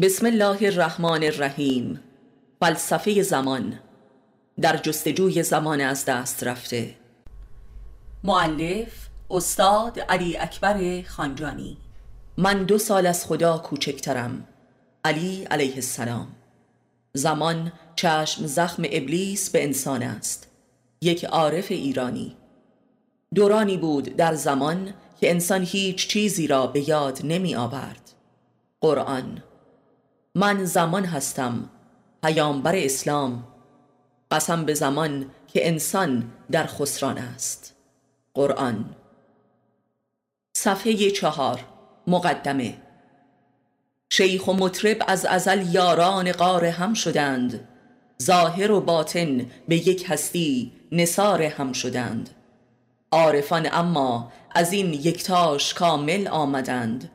بسم الله الرحمن الرحیم. فلسفه زمان. در جستجوی زمان از دست رفته. معلف استاد علی اکبر خانجانی. من دو سال از خدا کوچکترم. علی علیه السلام. زمان چشم زخم ابلیس به انسان است. یک عارف ایرانی. دورانی بود در زمان که انسان هیچ چیزی را به یاد نمی آورد. قرآن. من زمان هستم پیامبر اسلام. قسم به زمان که انسان در خسران است. قرآن. صفحه چهار مقدمه. شیخ و مطرب از ازل یاران قار هم شدند. ظاهر و باطن به یک هستی نصار هم شدند. عارفان اما از این یکتاش کامل آمدند.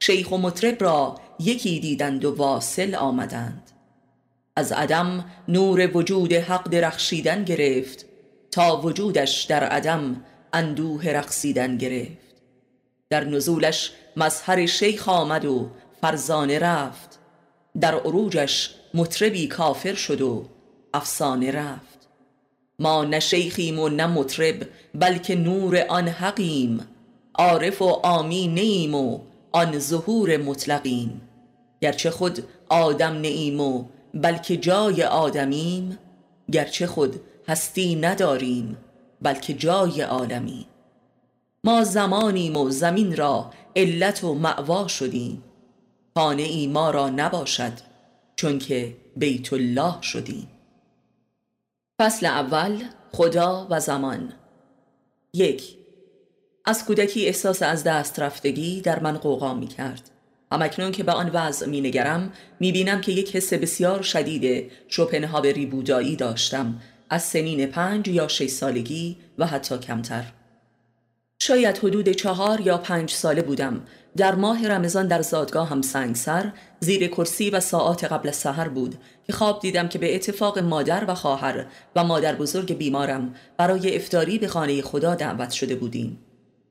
شیخ و مطرب را یکی دیدند و واصل آمدند. از عدم نور وجود حق درخشیدن گرفت تا وجودش در عدم اندوه رقصیدن گرفت. در نزولش مظهر شیخ آمد و فرزانه رفت. در عروجش مطربی کافر شد و افسانه رفت. ما نه شیخیم و نه مطرب بلکه نور آن حقیم. عارف و آمی نیم و آن ظهور مطلقیم گرچه خود آدم نیم و بلکه جای آدمیم گرچه خود هستی نداریم بلکه جای عالمیم. ما زمانیم و زمین را علت و معوا شدیم. خانه ای ما را نباشد چون که بیت الله شدیم. فصل اول خدا و زمان. یک از کودکی احساس از دست رفتگی در من قوقا می کرد. همکنون که به آن وضع می نگرم می بینم که یک حس بسیار شدید شوپنهاوری بودایی داشتم. از سنین پنج یا شش سالگی و حتی کمتر. شاید حدود چهار یا پنج ساله بودم. در ماه رمضان در زادگاه هم سنگسر زیر کرسی و ساعات قبل سحر بود که خواب دیدم که به اتفاق مادر و خواهر و مادر بزرگ بیمارم برای افتاری به خانه خدا دعوت شده بودیم.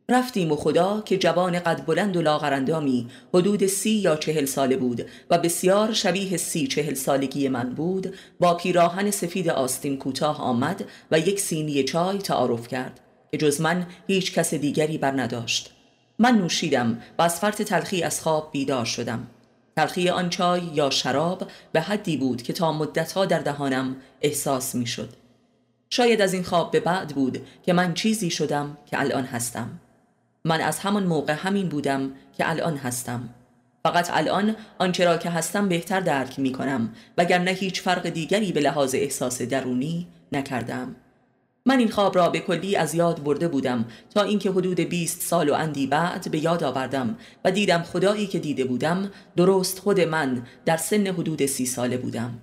رفتیم و خدا که جوان قد بلند و لاغرندامی حدود سی یا چهل ساله بود و بسیار شبیه سی چهل سالگی من بود با پیراهن سفید آستین کوتاه آمد و یک سینی چای تعارف کرد که جز من هیچ کس دیگری بر نداشت. من نوشیدم و از فرط تلخی از خواب بیدار شدم. تلخی آن چای یا شراب به حدی بود که تا مدتها در دهانم احساس می شد. شاید از این خواب به بعد بود که من چیزی شدم که الان هستم. من از همان موقع همین بودم که الان هستم. فقط الان آنچه را که هستم بهتر درک می کنم وگرنه هیچ فرق دیگری به لحاظ احساس درونی نکردم. من این خواب را به کلی از یاد برده بودم تا اینکه حدود 20 سال و اندی بعد به یاد آوردم و دیدم خدایی که دیده بودم درست خود من در سن حدود سی ساله بودم.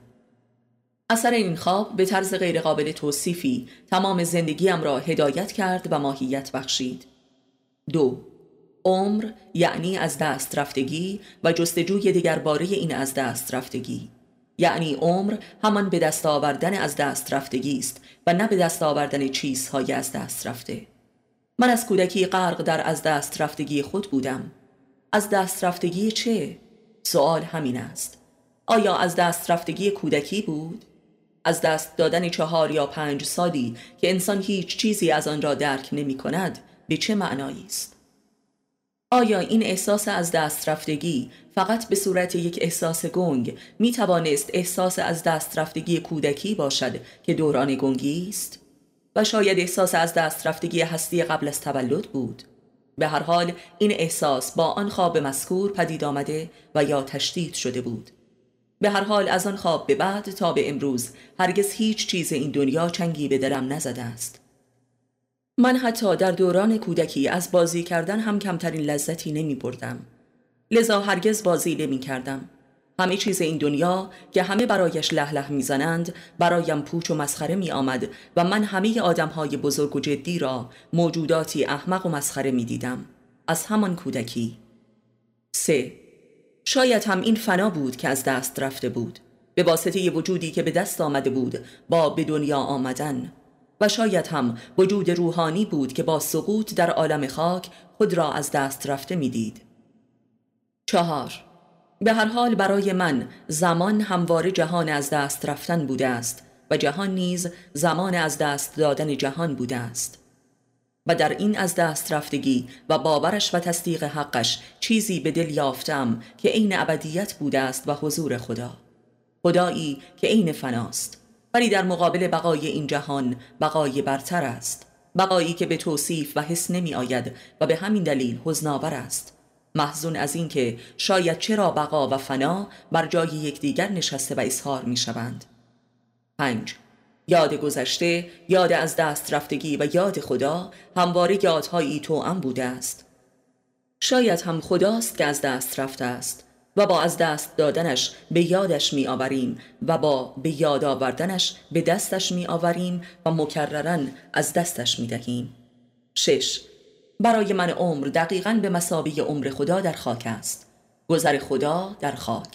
اثر این خواب به طرز غیرقابل توصیفی تمام زندگیم را هدایت کرد و ماهیت بخشید. دو. عمر یعنی از دست رفتگی و جستجوی باره این از دست رفتگی. یعنی عمر همان به دست آوردن از دست رفتگی است و نه به دست آوردن چیزهای از دست رفته. من از کودکی غرق در از دست رفتگی خود بودم. از دست رفتگی چه؟ سوال همین است. آیا از دست رفتگی کودکی بود؟ از دست دادن چهار یا پنج سالی که انسان هیچ چیزی از آن را درک نمی کند به چه معنایی است؟ آیا این احساس از دست رفتگی فقط به صورت یک احساس گنگ می توانست احساس از دست رفتگی کودکی باشد که دوران گنگی است؟ و شاید احساس از دست رفتگی هستی قبل از تولد بود. به هر حال این احساس با آن خواب مذکور پدید آمده و یا تشدید شده بود. به هر حال از آن خواب به بعد تا به امروز هرگز هیچ چیز این دنیا چنگی به دلم نزده است. من حتی در دوران کودکی از بازی کردن هم کمترین لذتی نمی بردم. لذا هرگز بازی نمی کردم. همه چیز این دنیا که همه برایش لح لح می‌زنند برایم پوچ و مسخره می آمد و من همه آدم های بزرگ و جدی را موجوداتی احمق و مسخره می دیدم. از همان کودکی سه شاید هم این فنا بود که از دست رفته بود به واسطه وجودی که به دست آمده بود با به دنیا آمدن و شاید هم وجود روحانی بود که با سقوط در عالم خاک خود را از دست رفته می‌دید. چهار. به هر حال برای من زمان همواره جهان از دست رفتن بوده است و جهان نیز زمان از دست دادن جهان بوده است. و در این از دست رفتگی و باورش و تصدیق حقش چیزی به دل یافتم که عین ابدیت بوده است و حضور خدا. خدایی که عین فناست. ولی در مقابل بقای این جهان بقای برتر است بقایی که به توصیف و حس نمی آید و به همین دلیل حزناور است محزون از اینکه شاید چرا بقا و فنا بر جای یکدیگر نشسته و اظهار می شوند. 5. یاد گذشته، یاد از دست رفتگی و یاد خدا همواره یادهایی توأم بوده است. شاید هم خداست که از دست رفته است و با از دست دادنش به یادش می آوریم و با به یاد آوردنش به دستش می آوریم و مکررن از دستش می دهیم. 6. برای من عمر دقیقا به مسابه عمر خدا در خاک است. گذر خدا در خاک.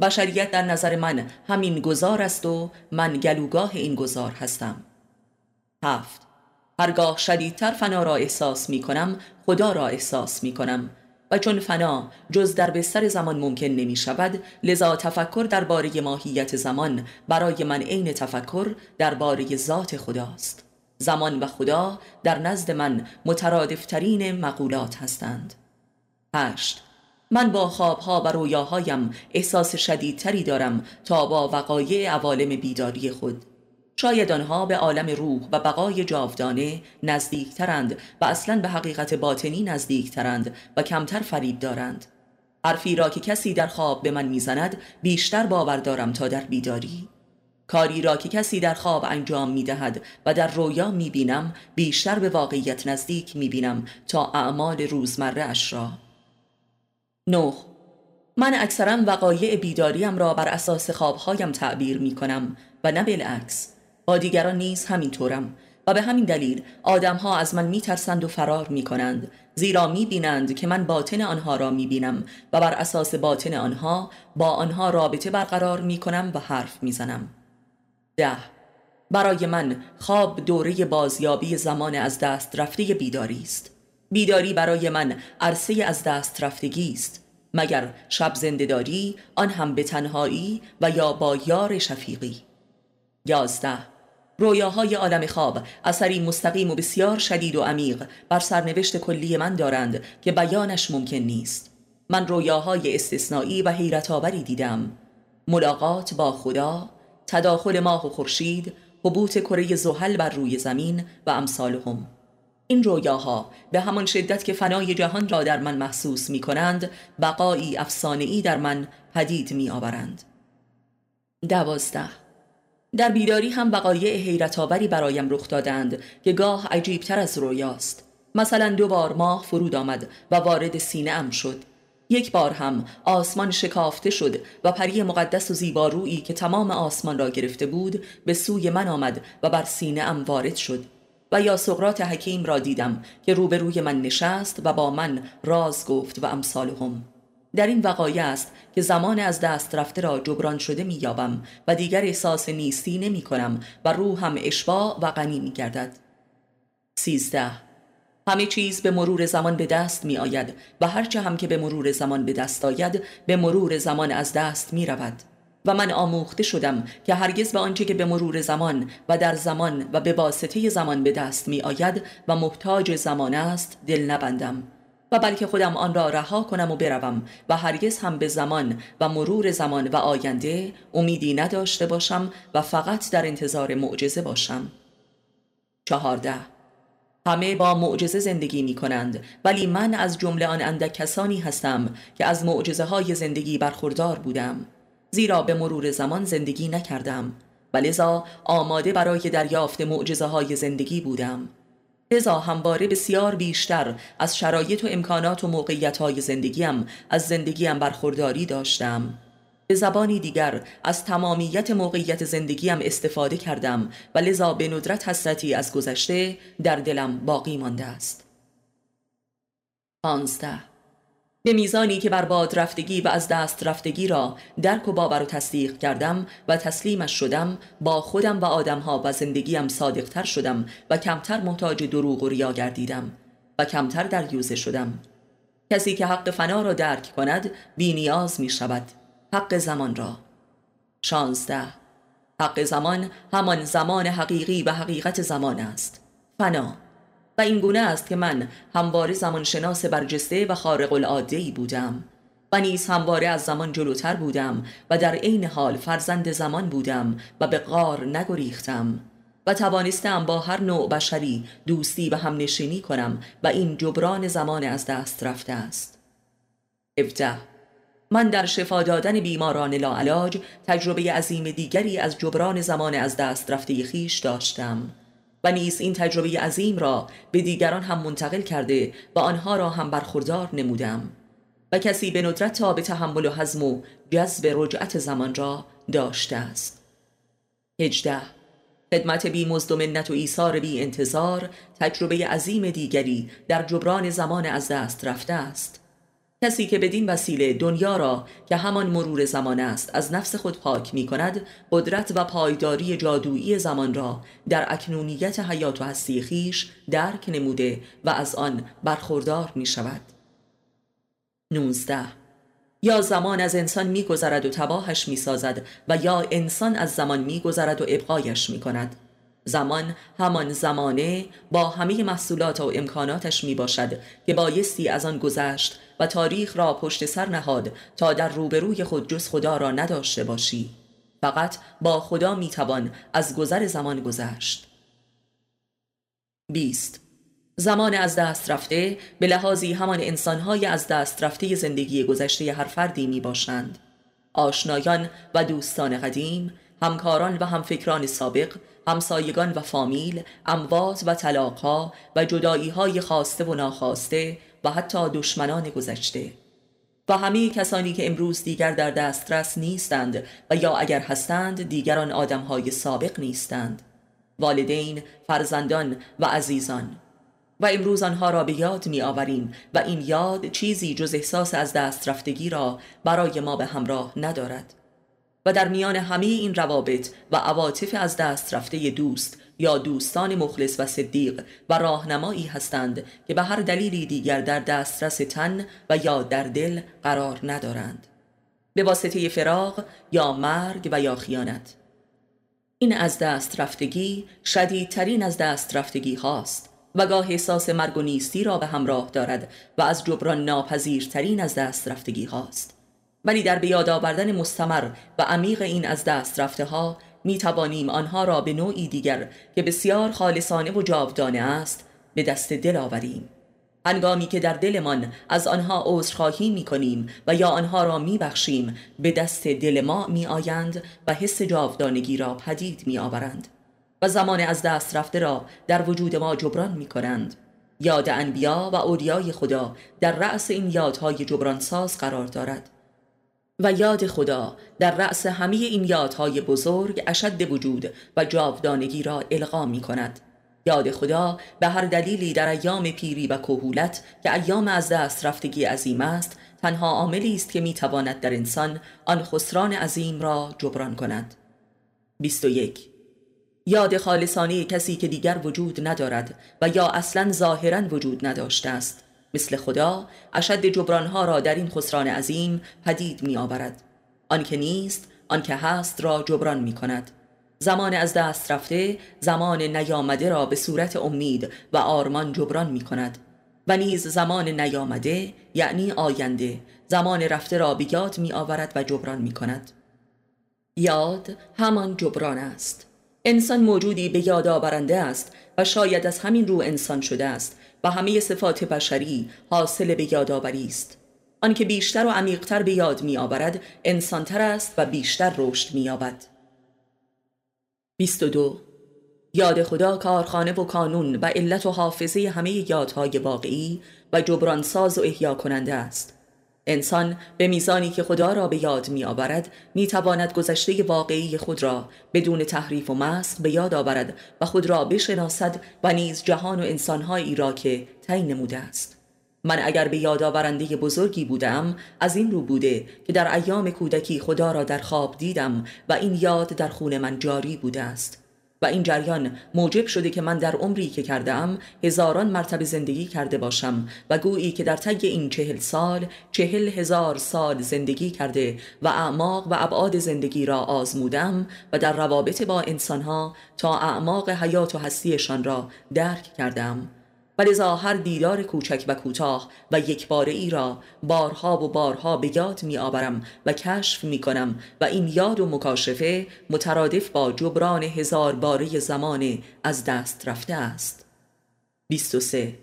بشریت در نظر من همین گذار است و من گلوگاه این گذار هستم. هفت. هرگاه شدیدتر فنا را احساس می کنم خدا را احساس می کنم و چون فنا جز در بستر زمان ممکن نمی شود لذا تفکر درباره ماهیت زمان برای من عین تفکر درباره ذات خداست. زمان و خدا در نزد من مترادفترین مقولات هستند. هشت. من با خوابها و رویاهایم احساس شدیدتری دارم تا با وقایع عوالم بیداری خود. شاید آنها به عالم روح و بقای جاودانه نزدیکترند و اصلا به حقیقت باطنی نزدیکترند و کمتر فریب دارند. حرفی را که کسی در خواب به من می‌زند بیشتر باور دارم تا در بیداری. کاری را که کسی در خواب انجام می دهد و در رویا می بینم بیشتر به واقعیت نزدیک می بینم تا اعمال روزمره اش را. نه. من اکثرا وقایع بیداریم را بر اساس خوابهایم تعبیر می کنم و نه بالعکس. با دیگران نیز همینطورم و به همین دلیل آدمها از من میترسند و فرار می کنند زیرا می بینند که من باطن آنها را می بینم و بر اساس باطن آنها با آنها رابطه برقرار می کنم و حرف می زنم. ده. برای من خواب دوره بازیابی زمان از دست رفته بیداری است. بیداری برای من عرصه از دست رفتگی است. مگر شب زندهداری آن هم به تنهایی و یا با یار شفیقی. یازده. رویاهای عالم خواب. اثری مستقیم و بسیار شدید و عمیق. بر سرنوشت کلی من دارند که بیانش ممکن نیست. من رویاهای استثنایی و حیرت آوری دیدم. ملاقات با خدا تداخل ماه و خورشید حبوط کره زحل بر روی زمین و امثالهم. این رویاها به همان شدت که فنای جهان را در من محسوس می کنند بقایی افسانه‌ای در من پدید می آورند دوازده در بیداری هم وقایع حیرت آوری برایم رخ دادند که گاه عجیبتر از رویاست. مثلا دو بار ماه فرود آمد و وارد سینه ام شد. یک بار هم آسمان شکافته شد و پری مقدس و زیبارویی که تمام آسمان را گرفته بود به سوی من آمد و بر سینه ام وارد شد و یا سقرات حکیم را دیدم که روبروی من نشست و با من راز گفت و امثالهم. در این وقایع است که زمان از دست رفته را جبران شده مییابم و دیگر احساس نیستی نمی کنم و روحم اشباع و غنی می گردد سیزده. همه چیز به مرور زمان به دست می آید و هرچه هم که به مرور زمان به دست آید به مرور زمان از دست می رود و من آموخته شدم که هرگز به آنچه که به مرور زمان و در زمان و به واسطه زمان به دست می آید و محتاج زمان است دل نبندم. و بلکه خودم آن را رها کنم و بروم و هرگز هم به زمان و مرور زمان و آینده امیدی نداشته باشم و فقط در انتظار معجزه باشم. چهارده. همه با معجزه زندگی می کنند ولی من از جمله آن اندک کسانی هستم که از معجزه های زندگی برخوردار بودم. زیرا به مرور زمان زندگی نکردم. و لذا آماده برای دریافت معجزه های زندگی بودم. لذا همواره بسیار بیشتر از شرایط و امکانات و موقعیت های زندگیم از زندگیم برخورداری داشتم به زبانی دیگر از تمامیت موقعیت زندگیم استفاده کردم و لذا به ندرت حسرتی از گذشته در دلم باقی مانده است. پانزده به میزانی که بر باد رفتگی و از دست رفتگی را درک و باور و تصدیق کردم و تسلیمش شدم با خودم و آدمها و زندگیم صادقتر شدم و کمتر محتاج دروغ و ریا گردیدم و کمتر در یوزه شدم. کسی که حق فنا را درک کند بی نیاز می شود. حق زمان را. شانزده. حق زمان همان زمان حقیقی و حقیقت زمان است. فنا. و این گونه است که من همواره زمانشناس برجسته و خارق العاده بودم و نیز همواره از زمان جلوتر بودم و در عین حال فرزند زمان بودم و به غار نگریختم و توانستم با هر نوع بشری دوستی و همنشینی کنم و این جبران زمان از دست رفته است. 17 من در شفا دادن بیماران لاعلاج تجربه عظیم دیگری از جبران زمان از دست رفته خیش داشتم. و نیز این تجربه عظیم را به دیگران هم منتقل کرده و آنها را هم برخوردار نمودم. و کسی به ندرت تا به تحمل و حزم و جذب رجعت زمان را داشته است. هجده. خدمت بی مزد و منت و ایثار بی انتظار تجربه عظیم دیگری در جبران زمان از دست رفته است. کسی که بدین وسیله دنیا را که همان مرور زمان است از نفس خود پاک می کند قدرت و پایداری جادویی زمان را در اکنونیت حیات و هستی خیش درک نموده و از آن برخوردار می شود 19 یا زمان از انسان میگذرد و تباهش می‌سازد و یا انسان از زمان میگذرد و ابقایش می‌کند. زمان همان زمانه با همه محصولات و امکاناتش می باشد که بایستی از آن گذشت و تاریخ را پشت سر نهاد تا در روبروی خود جز خدا را نداشته باشی. فقط با خدا می توان از گذر زمان گذشت. 20 زمان از دست رفته به لحاظی همان انسانهای از دست رفته زندگی گذشته هر فردی می باشند آشنایان و دوستان قدیم همکاران و همفکران سابق همسایگان و فامیل اموات و طلاقها و جدایی های خواسته و ناخواسته و حتی دشمنان گذشته. و همه کسانی که امروز دیگر در دسترس نیستند و یا اگر هستند دیگران آدمهای سابق نیستند. والدین، فرزندان و عزیزان. و امروز آنها را به یاد می آوریم و این یاد چیزی جز احساس از دست رفتگی را برای ما به همراه ندارد. و در میان همه این روابط و عواطف از دست رفته دوست یا دوستان مخلص و صدیق و راهنمایی هستند که به هر دلیلی دیگر در دسترس تن و یا در دل قرار ندارند. به واسطه فراغ یا مرگ و یا خیانت. این از دست رفتگی شدیدترین از دست رفتگی هاست و گاه احساس مرگ و نیستی را به همراه دارد و از جبران ناپذیرترین از دست رفتگی هاست. ولی در بیاد آوردن مستمر و عمیق این از دست رفته ها می توانیم آنها را به نوعی دیگر که بسیار خالصانه و جاودانه است به دست دل آوریم. هنگامی که در دلمان از آنها عذرخواهی می کنیم و یا آنها را می بخشیم به دست دل ما می آیند و حس جاودانگی را پدید می آورند و زمان از دست رفته را در وجود ما جبران می کنند یاد انبیا و اولیای خدا در رأس این یادهای جبرانساز قرار دارد. و یاد خدا در رأس همه این یادهای بزرگ اشد وجود و جاودانگی را القا می کند. یاد خدا به هر دلیلی در ایام پیری و کهولت که ایام از دست رفتگی عظیم است تنها عاملی است که می تواند در انسان آن خسران عظیم را جبران کند. 21 یاد خالصانه کسی که دیگر وجود ندارد و یا اصلا ظاهرا وجود نداشته است. مثل خدا اشد جبرانها را در این خسران عظیم پدید می آورد آنکه نیست آنکه هست را جبران می کند زمان از دست رفته زمان نیامده را به صورت امید و آرمان جبران می کند و نیز زمان نیامده یعنی آینده زمان رفته را به یاد می آورد و جبران می کند یاد همان جبران است. انسان موجودی به یاد آورنده است و شاید از همین رو انسان شده است. و همه صفات بشری حاصل به یادآوری است. آنکه بیشتر و عمیقتر به یاد می آورد انسانتر است و بیشتر رشد می یابد 22 یاد خدا کارخانه و کانون و علت و حافظه همه یادهای واقعی و جبرانساز و احیا کننده است. انسان به میزانی که خدا را به یاد می آورد می تواند گذشته واقعی خود را بدون تحریف و مسخ به یاد آورد و خود را بشناسد و نیز جهان و انسانهایی را که تعیین نموده است. من اگر به یاد آورنده بزرگی بودم از این رو بوده که در ایام کودکی خدا را در خواب دیدم و این یاد در خون من جاری بوده است. و این جریان موجب شده که من در عمری که کردم هزاران مرتبه زندگی کرده باشم و گویی که در طی این چهل سال چهل هزار سال زندگی کرده و اعماق و ابعاد زندگی را آزمودم و در روابط با انسانها تا اعماق حیات و هستیشان را درک کردم و لذا هر دیدار کوچک و کوتاه و یک بار ای را بارها و بارها به یاد می آورم و کشف می کنم و این یاد و مکاشفه مترادف با جبران هزار باره زمان از دست رفته است. 23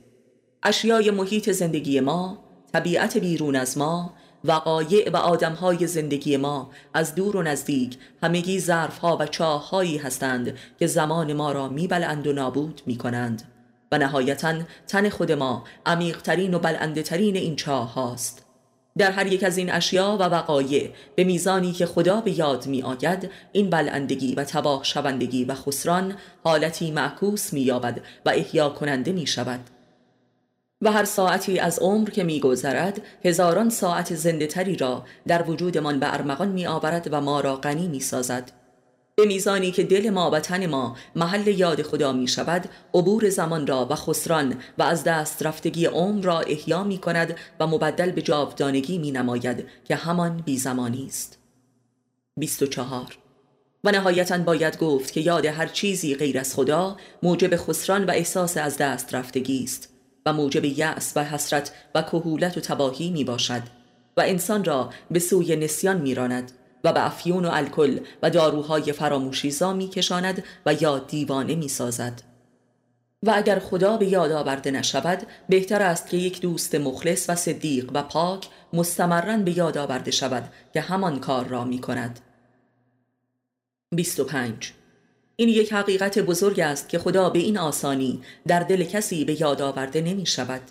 اشیای محیط زندگی ما طبیعت بیرون از ما وقایع و آدمهای زندگی ما از دور و نزدیک همگی ظرفها و چاههایی هستند که زمان ما را میبلند و نابود می کنند و نهایتا تن خود ما عمیقترین و بلنده ترین این چاه هاست. در هر یک از این اشیا و وقایع به میزانی که خدا به یاد می آید این بلندگی و تباه شوندگی و خسران حالتی معکوس می یابد و احیا کننده می شود و هر ساعتی از عمر که میگذرد هزاران ساعت زنده تری را در وجودمان به ارمغان می آورد و ما را غنی می سازد به میزانی که دل ما و تن ما محل یاد خدا می شود عبور زمان را و خسران و از دست رفتگی عمر را احیا می کند و مبدل به جاودانگی می نماید که همان بی زمانی است. 24 و نهایتا باید گفت که یاد هر چیزی غیر از خدا موجب خسران و احساس از دست رفتگی است و موجب یأس و حسرت و کهولت و تباهی می باشد و انسان را به سوی نسیان می راند و به افیون و الکل و داروهای فراموشیزا می کشاند و یا دیوانه می سازد. و اگر خدا به یاد آورده نشود بهتر است که یک دوست مخلص و صدیق و پاک مستمرا به یاد آورده شود که همان کار را می کند 25 این یک حقیقت بزرگ است که خدا به این آسانی در دل کسی به یاد آورده نمی شود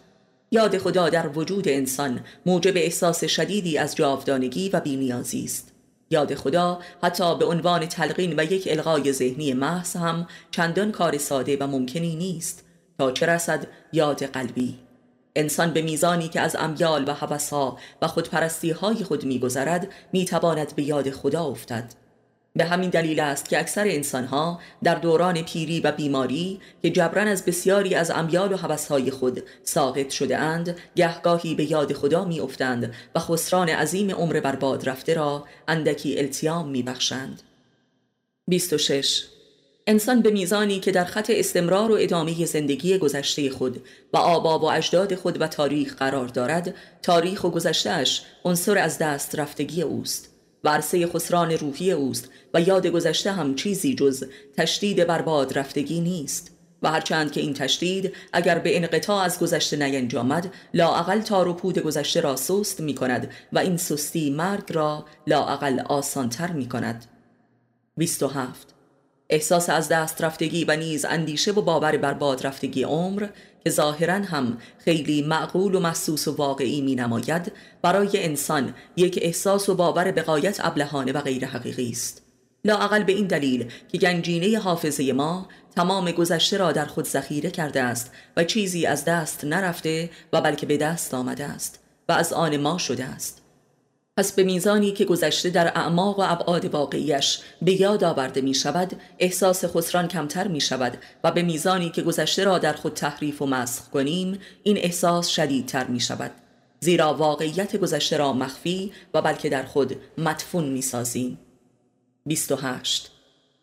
یاد خدا در وجود انسان موجب احساس شدیدی از جاودانگی و بینیازی است. یاد خدا حتی به عنوان تلقین و یک الغای ذهنی محض هم چندان کار ساده و ممکنی نیست. تا چه رسد یاد قلبی؟ انسان به میزانی که از امیال و حوثها و خودپرستی های خود میگذرد می‌تواند به یاد خدا افتد. به همین دلیل است که اکثر انسانها در دوران پیری و بیماری که جبران از بسیاری از امیال و حوثهای خود ساقط شده اند گهگاهی به یاد خدا می افتند و خسران عظیم عمر برباد رفته را اندکی التیام می بخشند 26 انسان به میزانی که در خط استمرار و ادامه زندگی گذشته خود و آبا و اجداد خود و تاریخ قرار دارد تاریخ و گذشتهش عنصر از دست رفتگی اوست. و عرصه خسران روحی اوست و یاد گذشته هم چیزی جز تشدید برباد رفتگی نیست و هرچند که این تشدید اگر به انقطاع از گذشته نینجامد لاعقل تار و پود گذشته را سست می کند و این سستی مرگ را لاعقل آسانتر می کند 27 احساس از دست رفتگی و نیز اندیشه و باور برباد رفتگی عمر که ظاهرا هم خیلی معقول و محسوس و واقعی می نماید برای انسان یک احساس و باور بقایت ابلهانه و غیر حقیقی است. لااقل به این دلیل که گنجینه حافظه ما تمام گذشته را در خود ذخیره کرده است و چیزی از دست نرفته و بلکه به دست آمده است و از آن ما شده است. پس به میزانی که گذشته در اعماق و ابعاد واقعیش به یاد آورده می شود احساس خسران کمتر می شود و به میزانی که گذشته را در خود تحریف و مسخ کنیم این احساس شدیدتر می شود زیرا واقعیت گذشته را مخفی و بلکه در خود مدفون می سازیم 28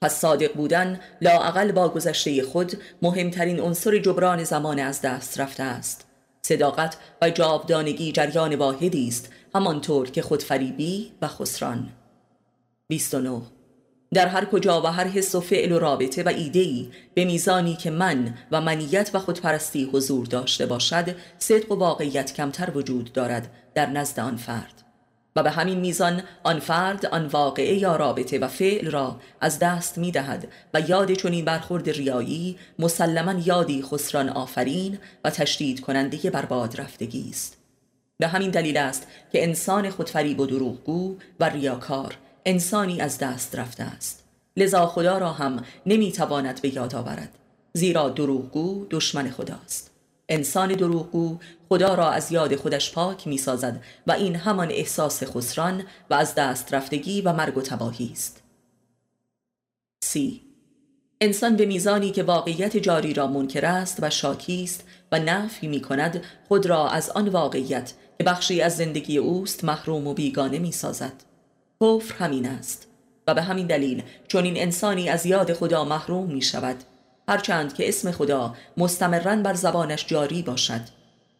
پس صادق بودن لاعقل با گذشته خود مهمترین عنصر جبران زمان از دست رفته است. صداقت و جاودانگی جریان واحدی است همانطور که خودفریبی و خسران. 29 در هر کجا و هر حس و فعل و رابطه و ایدهی به میزانی که من و منیت و خودپرستی حضور داشته باشد صدق و واقعیت کمتر وجود دارد در نزد آن فرد. و به همین میزان آن فرد آن واقعه یا رابطه و فعل را از دست می دهد و یاد چنین برخورد ریایی مسلما یادی خسران آفرین و تشدید کننده برباد رفتگی است. به همین دلیل است که انسان خودفریب و دروغگو و ریاکار انسانی از دست رفته است. لذا خدا را هم نمی‌تواند به یاد آورد زیرا دروغگو دشمن خداست. انسان دروغگو خدا را از یاد خودش پاک می سازد و این همان احساس خسران و از دست رفتگی و مرگ و تباهی است. سی. انسان به میزانی که واقعیت جاری را منکر است و شاکی است و نفی می کند خود را از آن واقعیت که بخشی از زندگی اوست محروم و بیگانه می سازد کفر همین است و به همین دلیل چون این انسانی از یاد خدا محروم می شود هرچند که اسم خدا مستمرا بر زبانش جاری باشد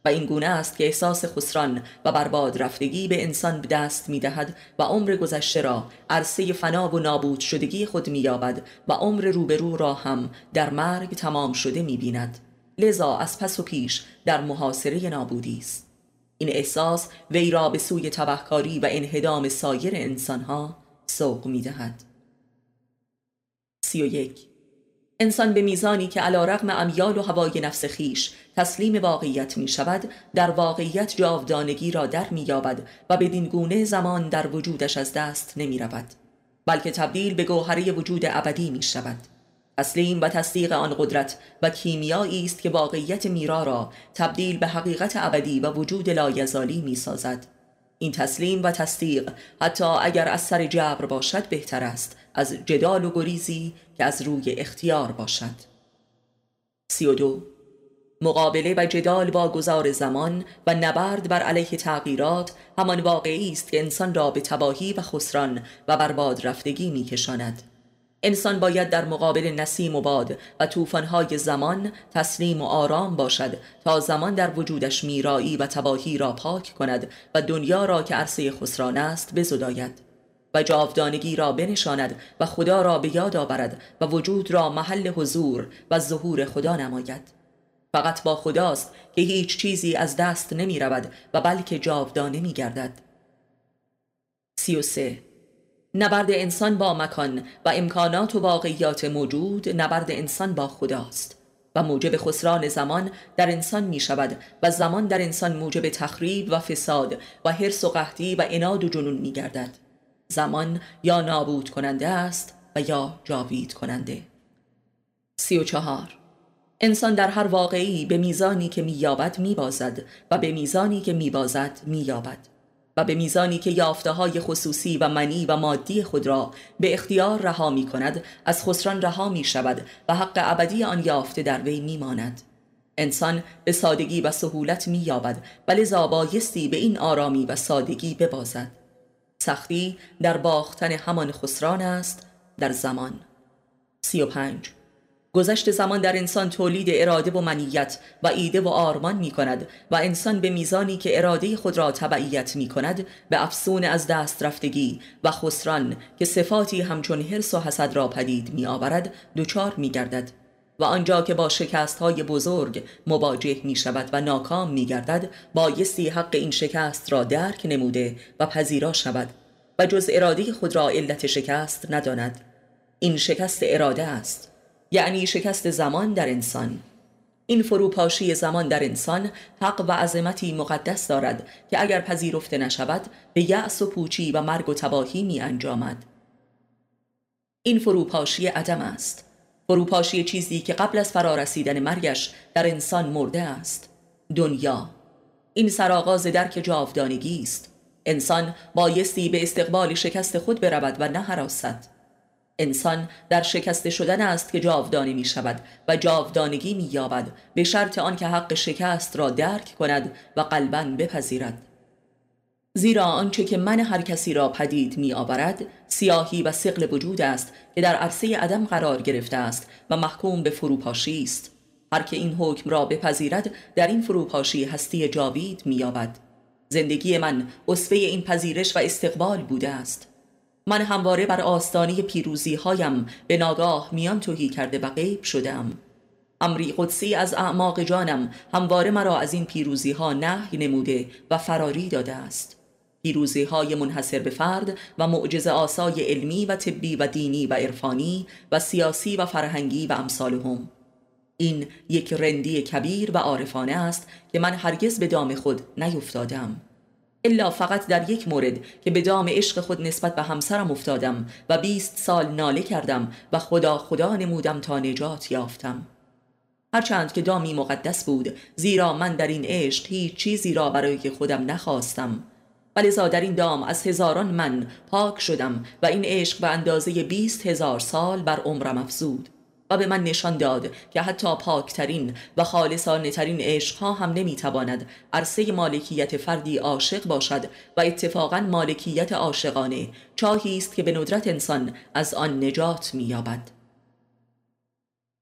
و این گونه است که احساس خسران و برباد رفتگی به انسان دست می دهد و عمر گذشته را عرصه فنا و نابود شدگی خود می یابد و عمر روبرو را هم در مرگ تمام شده می بیند لذا از پس و پیش در محاصره نابودی است. این احساس وی را به سوی تبهکاری و انهدام سایر انسانها سوق می دهد سی یک. انسان به میزانی که علا رقم امیال و هوای نفس خیش تسلیم واقعیت می شود در واقعیت جاودانگی را در می یابد و بدین گونه زمان در وجودش از دست نمی رود بلکه تبدیل به گوهره وجود ابدی می شود تسلیم و تصدیق آن قدرت و کیمیایی است که واقعیت میرا را تبدیل به حقیقت ابدی و وجود لایزالی می سازد این تسلیم و تصدیق حتی اگر از سر جبر باشد بهتر است از جدال و گریزی که از روی اختیار باشد. سی و دو. مقابله و جدال با گذار زمان و نبرد بر علیه تغییرات همان واقعی است که انسان را به تباهی و خسران و برباد رفتگی می کشاند. انسان باید در مقابل نسیم و باد و طوفان‌های زمان تسلیم و آرام باشد تا زمان در وجودش میرایی و تباهی را پاک کند و دنیا را که عرصه خسران است بزداید و جاودانگی را بنشاند و خدا را به یاد آورد و وجود را محل حضور و ظهور خدا نماید. فقط با خداست که هیچ چیزی از دست نمی رود و بلکه جاودانه می گردد سی و سه نبرد انسان با مکان و امکانات و واقعیات موجود نبرد انسان با خداست. و موجب خسران زمان در انسان می شود و زمان در انسان موجب تخریب و فساد و حرس و قحطی و اناد و جنون می گردد زمان یا نابود کننده است و یا جاوید کننده. سی و چهار. انسان در هر واقعی به میزانی که مییابد میبازد و به میزانی که میبازد مییابد. و به میزانی که یافته های خصوصی و منی و مادی خود را به اختیار رها می کند از خسران رها می شود و حق ابدی آن یافته در وی می ماند. انسان به سادگی و سهولت می یابد ولی زابایستی به این آرامی و سادگی ببازد سختی در باختن همان خسران است در زمان سی و پنج گذشت زمان در انسان تولید اراده و منیت و ایده و آرمان می کند و انسان به میزانی که اراده خود را تبعیت می کند به افسون از دست رفتگی و خسران که صفاتی همچون حرس و حسد را پدید می آورد دچار می گردد و آنجا که با شکست های بزرگ مواجه می شود و ناکام می گردد بایستی حق این شکست را درک نموده و پذیرا شود و جز اراده خود را علت شکست نداند. این شکست اراده است. یعنی شکست زمان در انسان. این فروپاشی زمان در انسان حق و عظمتی مقدس دارد که اگر پذیرفته نشود به یأس و پوچی و مرگ و تباهی می انجامد. این فروپاشی عدم است. فروپاشی چیزی که قبل از فرارسیدن مرگش در انسان مرده است. دنیا. این سرآغاز درک جاودانگی است. انسان بایستی به استقبال شکست خود برود و نه حراست. انسان در شکست شدن است که جاودانه می شود و جاودانگی می یابد به شرط آنکه حق شکست را درک کند و قلبا بپذیرد. زیرا آنچه که من هر کسی را پدید می آورد سیاهی و سقل وجود است که در عرصه عدم قرار گرفته است و محکوم به فروپاشی است. هر که این حکم را بپذیرد در این فروپاشی هستی جاوید می یابد زندگی من اصفه این پذیرش و استقبال بوده است. من همواره بر آستانه پیروزی هایم به ناگاه میان توهی کرده و غیب شدم. امری قدسی از اعماق جانم همواره مرا از این پیروزی ها نهی نموده و فراری داده است. پیروزی های منحصر به فرد و معجز آسای علمی و طبی و دینی و عرفانی و سیاسی و فرهنگی و امثالهم. این یک رندی کبیر و عارفانه است که من هرگز به دام خود نیفتادم. الا فقط در یک مورد که به دام عشق خود نسبت به همسرم افتادم و بیست سال ناله کردم و خدا خدا نمودم تا نجات یافتم. هرچند که دامی مقدس بود زیرا من در این عشق هیچ چیزی را برای خودم نخواستم. ولذا در این دام از هزاران من پاک شدم و این عشق به اندازه بیست هزار سال بر عمرم افزود. و به من نشان داد که حتی پاکترین و خالصانه ترین عشقها هم نمی‌تواند عرصه مالکیت فردی عاشق باشد و اتفاقا مالکیت عاشقانه چاهی است که به ندرت انسان از آن نجات مییابد.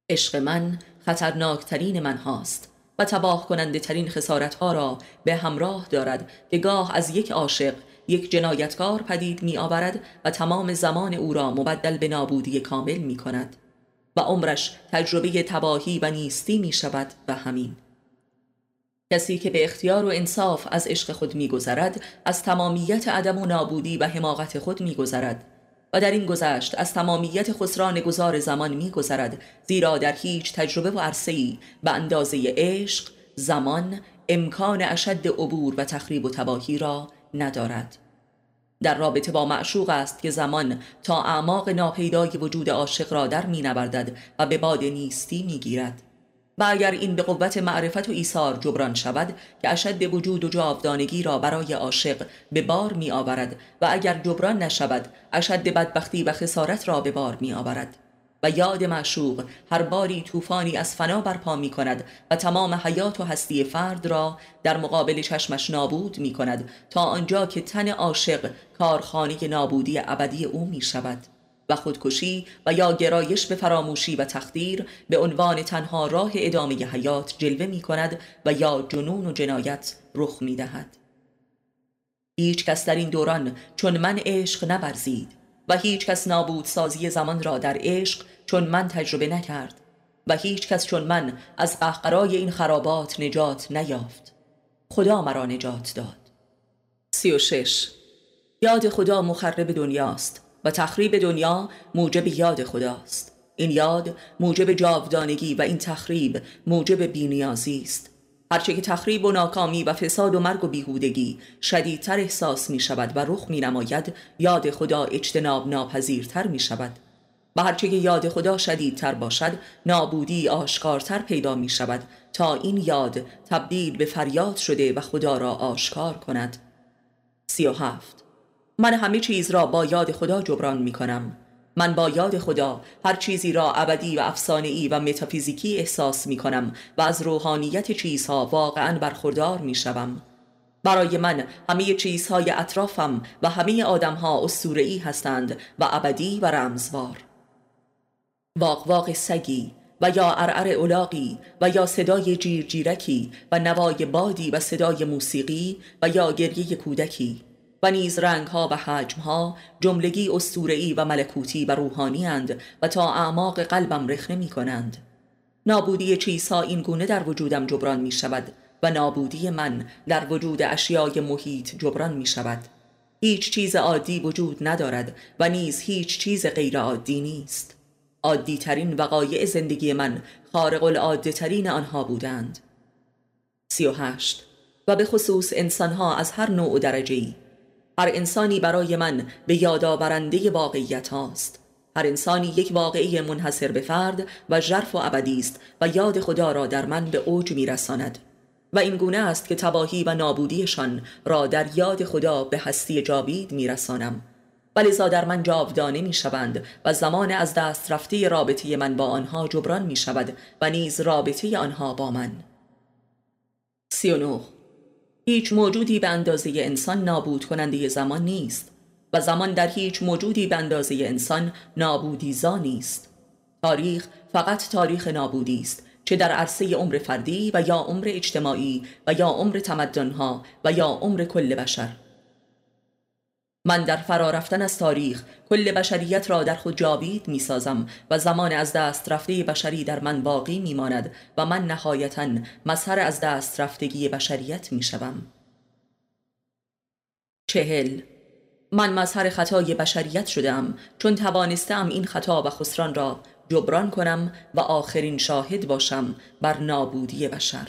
عشق من خطرناکترین من هاست و تباه کننده ترین خسارت ها را به همراه دارد که گاه از یک عاشق یک جنایتکار پدید می آورد و تمام زمان او را مبدل به نابودی کامل می کند و عمرش تجربه تباهی و نیستی می شود و همین. کسی که به اختیار و انصاف از عشق خود میگذرد از تمامیت عدم و نابودی و حماقت خود میگذرد و در این گذشت از تمامیت خسران گذار زمان میگذرد زیرا در هیچ تجربه و عرصه‌ای به اندازه عشق زمان امکان اشد عبور و تخریب و تباهی را ندارد. در رابطه با معشوق است که زمان تا اعماق ناپیدای وجود عاشق را در می نوردد و به باد نیستی می گیرد. و اگر این به قوت معرفت و ایثار جبران شود که اشد وجود و جاودانگی را برای عاشق به بار می آورد و اگر جبران نشود اشد بدبختی و خسارت را به بار می آورد. و یاد معشوق هر باری طوفانی از فنا برپا می کند و تمام حیات و هستی فرد را در مقابل چشمش نابود می کند تا آنجا که تن عاشق کارخانه نابودی ابدی او می شود و خودکشی و یا گرایش به فراموشی و تقدیر به عنوان تنها راه ادامه حیات جلوه می کند و یا جنون و جنایت رخ می دهد هیچ کس در این دوران چون من عشق نبرزید. و هیچ کس نابود سازی زمان را در عشق چون من تجربه نکرد و هیچ کس چون من از قهقرای این خرابات نجات نیافت. خدا مرا نجات داد. سی و شش. یاد خدا مخرب دنیاست و تخریب دنیا موجب یاد خداست. این یاد موجب جاودانگی و این تخریب موجب بینیازی است هرچه که تخریب و ناکامی و فساد و مرگ و بیهودگی شدیدتر احساس می شود و رخ می نماید یاد خدا اجتناب ناپذیرتر می شود و هرچه که یاد خدا شدیدتر باشد نابودی آشکارتر پیدا می شود تا این یاد تبدیل به فریاد شده و خدا را آشکار کند. سی و هفت. من همه چیز را با یاد خدا جبران می کنم من با یاد خدا هر چیزی را ابدی و افسانه‌ای و متافیزیکی احساس می کنم و از روحانیت چیزها واقعا برخوردار می شوم. برای من همه چیزهای اطرافم و همه آدمها اسطوره‌ای هستند و ابدی و رمزوار واق واق سگی و یا ارعر اولاقی و یا صدای جیرجیرکی و نوای بادی و صدای موسیقی و یا گریه کودکی و نیز ها و ها جملگی استورعی و ملکوتی و روحانی اند و تا اعماق قلبم رخنه می کنند نابودی چیزها این گونه در وجودم جبران می شود و نابودی من در وجود اشیای محیط جبران می شود هیچ چیز عادی وجود ندارد و نیز هیچ چیز غیر عادی نیست. عادی ترین وقایع زندگی من خارق العاده ترین آنها بودند. سی و هشت. و به خصوص انسانها از هر نوع و درجه هر انسانی برای من به یادآورنده واقعیت هاست. هر انسانی یک واقعی منحصر به فرد و ژرف و ابدی است و یاد خدا را در من به اوج میرساند. و این گونه است که تباهی و نابودیشان را در یاد خدا به هستی جاوید میرسانم. ولذا در من جاودانه می شوند و زمان از دست رفته رابطه من با آنها جبران می شود و نیز رابطه آنها با من. 39 هیچ موجودی به اندازه انسان نابود کننده زمان نیست و زمان در هیچ موجودی به اندازه انسان نابودیزا نیست. تاریخ فقط تاریخ نابودی است چه در عرصه عمر فردی و یا عمر اجتماعی و یا عمر تمدنها و یا عمر کل بشر. من در فرا رفتن از تاریخ کل بشریت را در خود جاوید می سازم و زمان از دست رفته بشری در من باقی می ماند و من نهایتا مظهر از دست رفتگی بشریت می شوم. چهل من مظهر خطای بشریت شدم چون توانستم این خطا و خسران را جبران کنم و آخرین شاهد باشم بر نابودی بشر